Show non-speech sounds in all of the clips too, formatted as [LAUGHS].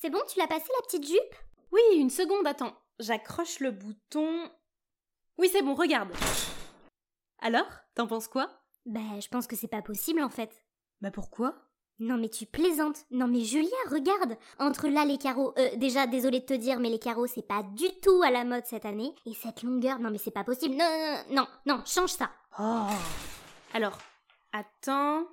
C'est bon, tu l'as passé la petite jupe? Oui, une seconde, attends. J'accroche le bouton. Oui, c'est bon, regarde. Alors, t'en penses quoi? Bah, je pense que c'est pas possible en fait. Bah pourquoi? Non mais tu plaisantes. Non mais Julia, regarde. Entre là les carreaux, euh, déjà désolé de te dire, mais les carreaux c'est pas du tout à la mode cette année. Et cette longueur, non mais c'est pas possible. Non, non, non, non, non, change ça. Oh. Alors, attends.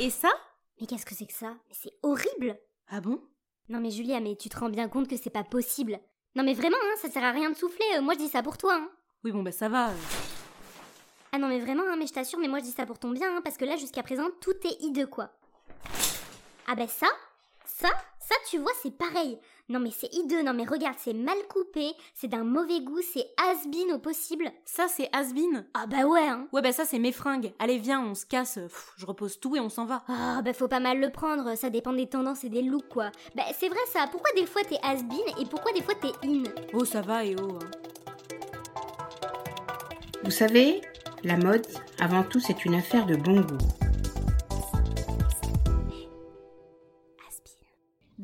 Et ça? Mais qu'est-ce que c'est que ça? Mais c'est horrible. Ah bon? Non mais Julia, mais tu te rends bien compte que c'est pas possible. Non mais vraiment, hein, ça sert à rien de souffler. euh, moi je dis ça pour toi. Hein. Oui, bon, bah ça va. euh. Ah non mais vraiment, hein, mais je t'assure, mais moi je dis ça pour ton bien, hein, parce que là jusqu'à présent tout est hideux quoi. Ah ben ça, ça, ça tu vois c'est pareil. Non mais c'est hideux, non mais regarde, c'est mal coupé, c'est d'un mauvais goût, c'est has-been au possible. Ça, c'est Asbin Ah bah ouais hein. Ouais, bah ça, c'est mes fringues. Allez, viens, on se casse. Pff, je repose tout et on s'en va. Ah bah faut pas mal le prendre, ça dépend des tendances et des looks quoi. Bah c'est vrai ça, pourquoi des fois t'es has-been et pourquoi des fois t'es in? Oh, ça va et oh. hein. Vous savez, la mode, avant tout, c'est une affaire de bon goût.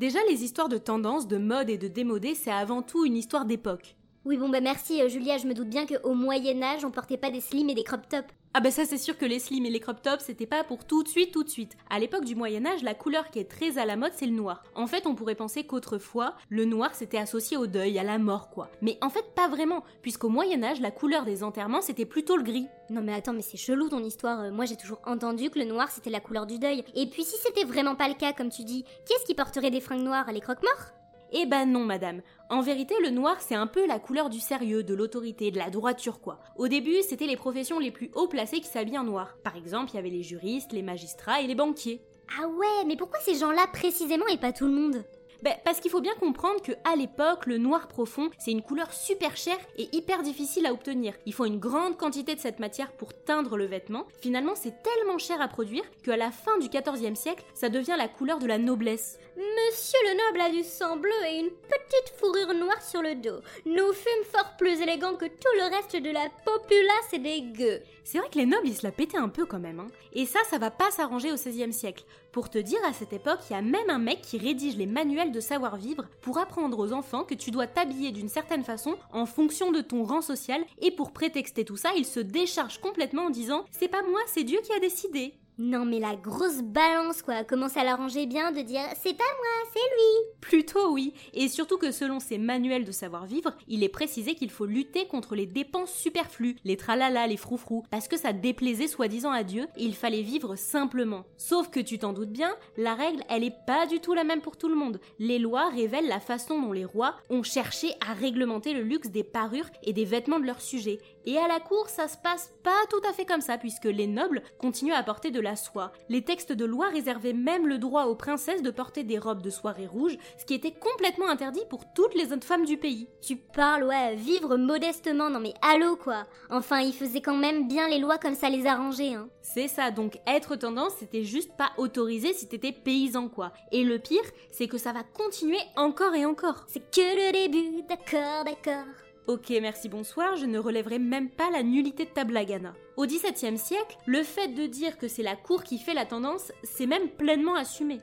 Déjà, les histoires de tendance, de mode et de démodé, c'est avant tout une histoire d'époque. Oui bon bah merci euh, Julia, je me doute bien qu'au Moyen-Âge on portait pas des slims et des crop tops. Ah bah ça c'est sûr que les slims et les crop tops c'était pas pour tout de suite tout de suite. À l'époque du Moyen Âge, la couleur qui est très à la mode c'est le noir. En fait on pourrait penser qu'autrefois le noir c'était associé au deuil, à la mort quoi. Mais en fait pas vraiment, puisqu'au Moyen Âge la couleur des enterrements c'était plutôt le gris. Non mais attends, mais c'est chelou ton histoire. Euh, Moi j'ai toujours entendu que le noir c'était la couleur du deuil. Et puis si c'était vraiment pas le cas, comme tu dis, qui est-ce qui porterait des fringues noires? Les croque-morts? Eh ben non madame. En vérité le noir c'est un peu la couleur du sérieux, de l'autorité, de la droiture quoi. Au début c'était les professions les plus haut placées qui s'habillaient en noir. Par exemple il y avait les juristes, les magistrats et les banquiers. Ah ouais, mais pourquoi ces gens-là précisément et pas tout le monde? Ben, parce qu'il faut bien comprendre que à l'époque, le noir profond, c'est une couleur super chère et hyper difficile à obtenir. Il faut une grande quantité de cette matière pour teindre le vêtement. Finalement, c'est tellement cher à produire qu'à la fin du XIVe siècle, ça devient la couleur de la noblesse. Monsieur le noble a du sang bleu et une petite fourrure noire sur le dos. Nous fûmes fort plus élégants que tout le reste de la populace et des gueux. C'est vrai que les nobles, ils se la pétaient un peu quand même. Hein. Et ça, ça va pas s'arranger au XVIe siècle. Pour te dire, à cette époque, il y a même un mec qui rédige les manuels de savoir-vivre pour apprendre aux enfants que tu dois t'habiller d'une certaine façon en fonction de ton rang social. Et pour prétexter tout ça, il se décharge complètement en disant C'est pas moi, c'est Dieu qui a décidé. Non mais la grosse balance quoi, commence à l'arranger bien de dire c'est pas moi, c'est lui. Plutôt oui, et surtout que selon ces manuels de savoir-vivre, il est précisé qu'il faut lutter contre les dépenses superflues, les tralala, les froufrous, parce que ça déplaisait soi-disant à Dieu et il fallait vivre simplement. Sauf que tu t'en doutes bien, la règle, elle est pas du tout la même pour tout le monde. Les lois révèlent la façon dont les rois ont cherché à réglementer le luxe des parures et des vêtements de leurs sujets. Et à la cour, ça se passe pas tout à fait comme ça, puisque les nobles continuent à porter de la soie. Les textes de loi réservaient même le droit aux princesses de porter des robes de soirée rouge, ce qui était complètement interdit pour toutes les autres femmes du pays. Tu parles, ouais, vivre modestement, non mais allô quoi. Enfin, ils faisaient quand même bien les lois comme ça les arrangeait, hein. C'est ça, donc être tendance, c'était juste pas autorisé si t'étais paysan quoi. Et le pire, c'est que ça va continuer encore et encore. C'est que le début, d'accord, d'accord. Ok, merci, bonsoir, je ne relèverai même pas la nullité de ta blague, Anna. Au XVIIe siècle, le fait de dire que c'est la cour qui fait la tendance, c'est même pleinement assumé.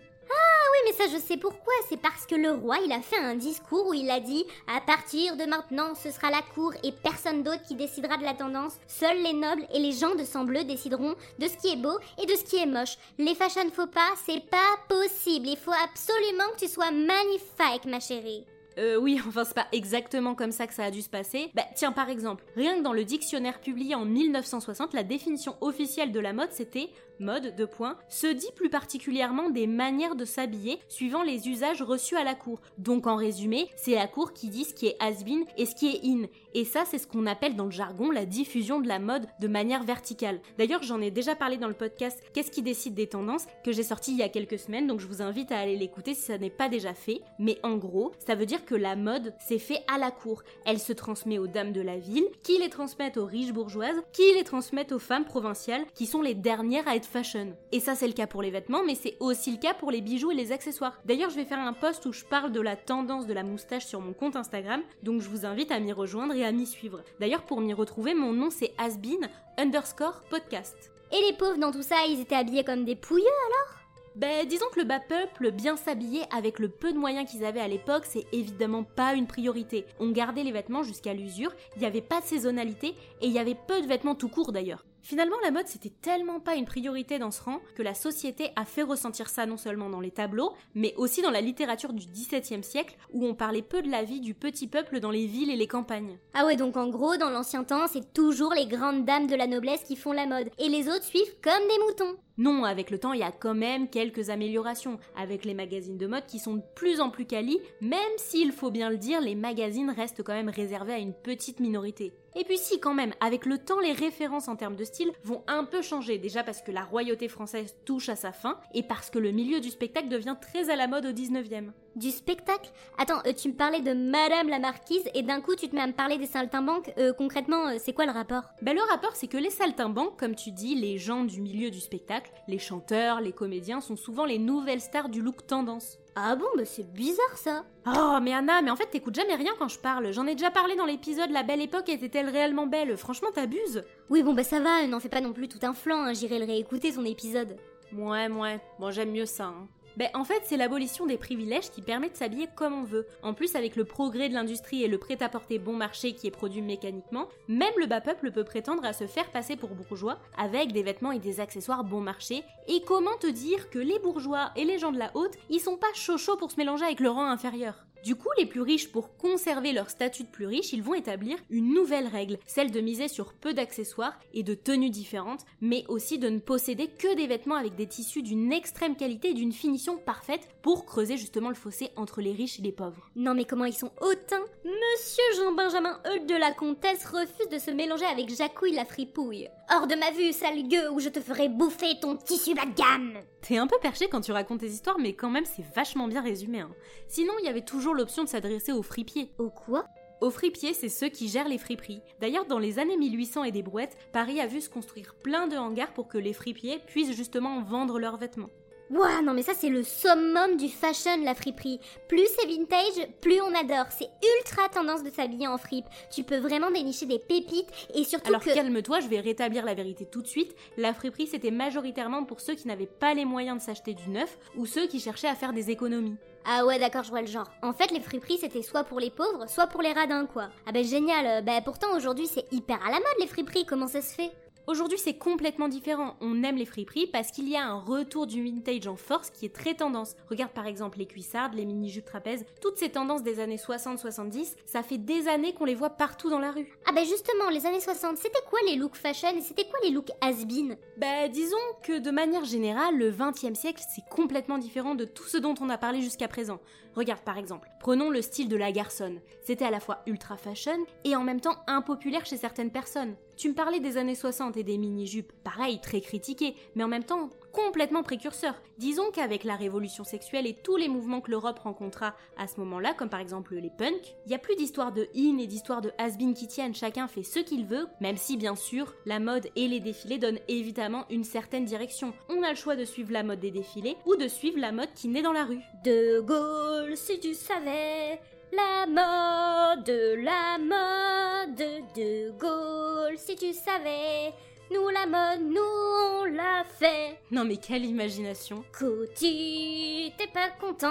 Oui, mais ça je sais pourquoi, c'est parce que le roi il a fait un discours où il a dit à partir de maintenant ce sera la cour et personne d'autre qui décidera de la tendance, seuls les nobles et les gens de sang bleu décideront de ce qui est beau et de ce qui est moche. Les fashion faux pas, c'est pas possible, il faut absolument que tu sois magnifique ma chérie. Euh, oui, [LAUGHS] enfin, c'est pas exactement comme ça que ça a dû se passer. Bah, tiens, par exemple, rien que dans le dictionnaire publié en 1960, la définition officielle de la mode, c'était mode, de points, se dit plus particulièrement des manières de s'habiller suivant les usages reçus à la cour. Donc, en résumé, c'est la cour qui dit ce qui est has-been et ce qui est in. Et ça, c'est ce qu'on appelle dans le jargon la diffusion de la mode de manière verticale. D'ailleurs, j'en ai déjà parlé dans le podcast Qu'est-ce qui décide des tendances que j'ai sorti il y a quelques semaines, donc je vous invite à aller l'écouter si ça n'est pas déjà fait. Mais en gros, ça veut dire que la mode, c'est fait à la cour. Elle se transmet aux dames de la ville, qui les transmettent aux riches bourgeoises, qui les transmettent aux femmes provinciales, qui sont les dernières à être fashion. Et ça, c'est le cas pour les vêtements, mais c'est aussi le cas pour les bijoux et les accessoires. D'ailleurs, je vais faire un post où je parle de la tendance de la moustache sur mon compte Instagram, donc je vous invite à m'y rejoindre et à m'y suivre. D'ailleurs, pour m'y retrouver, mon nom c'est Asbin underscore podcast. Et les pauvres dans tout ça, ils étaient habillés comme des pouilleux alors? Ben, disons que le bas peuple, bien s'habiller avec le peu de moyens qu'ils avaient à l'époque, c'est évidemment pas une priorité. On gardait les vêtements jusqu'à l'usure, il n'y avait pas de saisonnalité et il y avait peu de vêtements tout court d'ailleurs. Finalement, la mode, c'était tellement pas une priorité dans ce rang que la société a fait ressentir ça non seulement dans les tableaux, mais aussi dans la littérature du XVIIe siècle, où on parlait peu de la vie du petit peuple dans les villes et les campagnes. Ah ouais, donc en gros, dans l'ancien temps, c'est toujours les grandes dames de la noblesse qui font la mode, et les autres suivent comme des moutons. Non, avec le temps, il y a quand même quelques améliorations, avec les magazines de mode qui sont de plus en plus quali, même s'il faut bien le dire, les magazines restent quand même réservés à une petite minorité. Et puis si quand même, avec le temps, les références en termes de style vont un peu changer, déjà parce que la royauté française touche à sa fin, et parce que le milieu du spectacle devient très à la mode au 19e. Du spectacle? Attends, euh, tu me parlais de Madame la Marquise et d'un coup tu te mets à me parler des saltimbanques. Euh, concrètement, euh, c'est quoi le rapport? Ben le rapport c'est que les saltimbanques, comme tu dis, les gens du milieu du spectacle, les chanteurs, les comédiens sont souvent les nouvelles stars du look tendance. Ah bon, bah c'est bizarre ça Oh mais Anna, mais en fait t'écoutes jamais rien quand je parle. J'en ai déjà parlé dans l'épisode La Belle Époque était-elle réellement belle Franchement t'abuses. Oui bon bah ça va, n'en fais pas non plus tout un flanc, hein, j'irai le réécouter son épisode. Ouais, ouais, bon j'aime mieux ça. Hein. Ben, en fait, c'est l'abolition des privilèges qui permet de s'habiller comme on veut. En plus, avec le progrès de l'industrie et le prêt-à-porter bon marché qui est produit mécaniquement, même le bas peuple peut prétendre à se faire passer pour bourgeois avec des vêtements et des accessoires bon marché. Et comment te dire que les bourgeois et les gens de la haute, ils sont pas chauds pour se mélanger avec le rang inférieur? Du coup, les plus riches, pour conserver leur statut de plus riche, ils vont établir une nouvelle règle, celle de miser sur peu d'accessoires et de tenues différentes, mais aussi de ne posséder que des vêtements avec des tissus d'une extrême qualité et d'une finition parfaite pour creuser justement le fossé entre les riches et les pauvres. Non mais comment ils sont hautains? Monsieur Jean-Benjamin Eudes de la Comtesse refuse de se mélanger avec Jacouille la fripouille. Hors de ma vue, sale gueux, ou je te ferai bouffer ton tissu bas de gamme T'es un peu perché quand tu racontes tes histoires, mais quand même c'est vachement bien résumé. Hein. Sinon, il y avait toujours l'option de s'adresser aux fripiers. Au quoi? Aux fripiers, c'est ceux qui gèrent les friperies. D'ailleurs, dans les années 1800 et des brouettes, Paris a vu se construire plein de hangars pour que les fripiers puissent justement vendre leurs vêtements. Ouah, non mais ça c'est le summum du fashion, la friperie. Plus c'est vintage, plus on adore. C'est ultra tendance de s'habiller en fripe. Tu peux vraiment dénicher des pépites et surtout Alors que... calme-toi, je vais rétablir la vérité tout de suite. La friperie c'était majoritairement pour ceux qui n'avaient pas les moyens de s'acheter du neuf ou ceux qui cherchaient à faire des économies. Ah ouais d'accord, je vois le genre. En fait les friperies c'était soit pour les pauvres, soit pour les radins quoi. Ah bah génial, bah pourtant aujourd'hui c'est hyper à la mode les friperies, comment ça se fait? Aujourd'hui, c'est complètement différent. On aime les friperies parce qu'il y a un retour du vintage en force qui est très tendance. Regarde par exemple les cuissardes, les mini-jupes trapèzes, toutes ces tendances des années 60-70, ça fait des années qu'on les voit partout dans la rue. Ah bah justement, les années 60, c'était quoi les looks fashion et c'était quoi les looks has-been Bah disons que de manière générale, le 20e siècle, c'est complètement différent de tout ce dont on a parlé jusqu'à présent. Regarde par exemple, prenons le style de la garçonne. C'était à la fois ultra fashion et en même temps impopulaire chez certaines personnes. Tu me parlais des années 60 et des mini-jupes, pareil, très critiquées, mais en même temps complètement précurseurs. Disons qu'avec la révolution sexuelle et tous les mouvements que l'Europe rencontra à ce moment-là, comme par exemple les punks, il n'y a plus d'histoire de in et d'histoire de has-been qui tiennent, chacun fait ce qu'il veut, même si bien sûr, la mode et les défilés donnent évidemment une certaine direction. On a le choix de suivre la mode des défilés ou de suivre la mode qui naît dans la rue. De Gaulle, si tu savais la mode, la mode de Gaulle, si tu savais. Nous la mode, nous on l'a fait. Non mais quelle imagination. Coty, t'es pas content.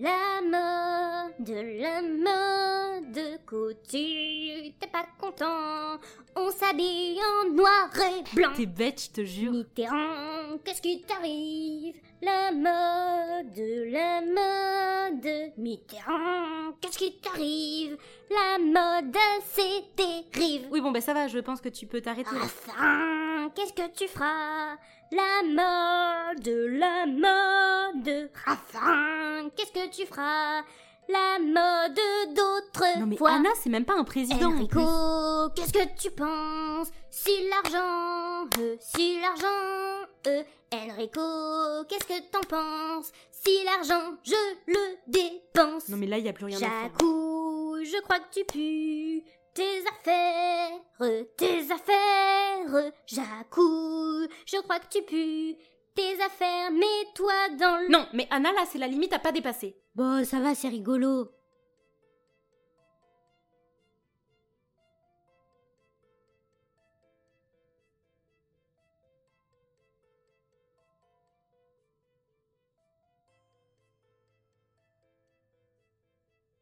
La mode, la mode. Coty, t'es pas content. On s'habille en noir et blanc. T'es bête, je te jure. Mitterrand, qu'est-ce qui t'arrive? La mode, la mode. Mitterrand, qu'est-ce qui t'arrive? La mode, c'est dérive. Oui bon bah ça va, je pense que tu peux t'arrêter. Enfin, qu'est-ce que tu feras? La mode, la mode. Enfin, qu'est-ce que tu feras? La mode d'autrefois. Non mais Anna, c'est même pas un président. Enrico, qu'est-ce que tu penses? Si l'argent, euh, si l'argent, euh, Enrico, qu'est-ce que t'en penses? Si l'argent, je le dépense. Non mais là, il y a plus rien à faire. Je crois que tu pues tes affaires, tes affaires, Jacouille, je crois que tu pues tes affaires, mets-toi dans le... Non, mais Anna, là, c'est la limite à pas dépasser. Bon, ça va, c'est rigolo.